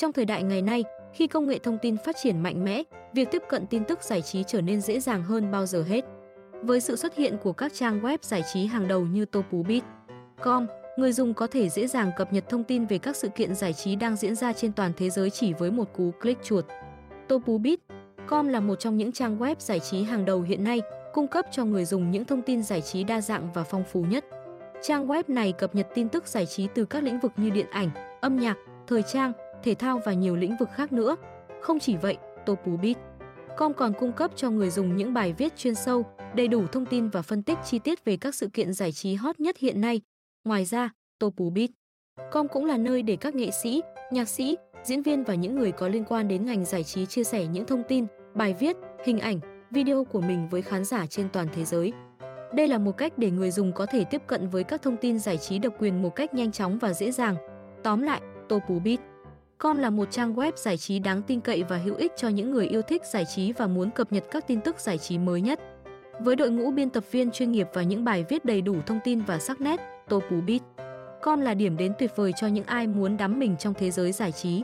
Trong thời đại ngày nay, khi công nghệ thông tin phát triển mạnh mẽ, việc tiếp cận tin tức giải trí trở nên dễ dàng hơn bao giờ hết. Với sự xuất hiện của các trang web giải trí hàng đầu như topubit.com, người dùng có thể dễ dàng cập nhật thông tin về các sự kiện giải trí đang diễn ra trên toàn thế giới chỉ với một cú click chuột. Topubit.com là một trong những trang web giải trí hàng đầu hiện nay, cung cấp cho người dùng những thông tin giải trí đa dạng và phong phú nhất. Trang web này cập nhật tin tức giải trí từ các lĩnh vực như điện ảnh, âm nhạc, thời trang, thể thao và nhiều lĩnh vực khác nữa. Không chỉ vậy, Topubit.com còn cung cấp cho người dùng những bài viết chuyên sâu, đầy đủ thông tin và phân tích chi tiết về các sự kiện giải trí hot nhất hiện nay. Ngoài ra, Topubit.com cũng là nơi để các nghệ sĩ, nhạc sĩ, diễn viên và những người có liên quan đến ngành giải trí chia sẻ những thông tin, bài viết, hình ảnh, video của mình với khán giả trên toàn thế giới. Đây là một cách để người dùng có thể tiếp cận với các thông tin giải trí độc quyền một cách nhanh chóng và dễ dàng. Tóm lại, Topubit.com là một trang web giải trí đáng tin cậy và hữu ích cho những người yêu thích giải trí và muốn cập nhật các tin tức giải trí mới nhất. Với đội ngũ biên tập viên chuyên nghiệp và những bài viết đầy đủ thông tin và sắc nét, Topubit.com là điểm đến tuyệt vời cho những ai muốn đắm mình trong thế giới giải trí.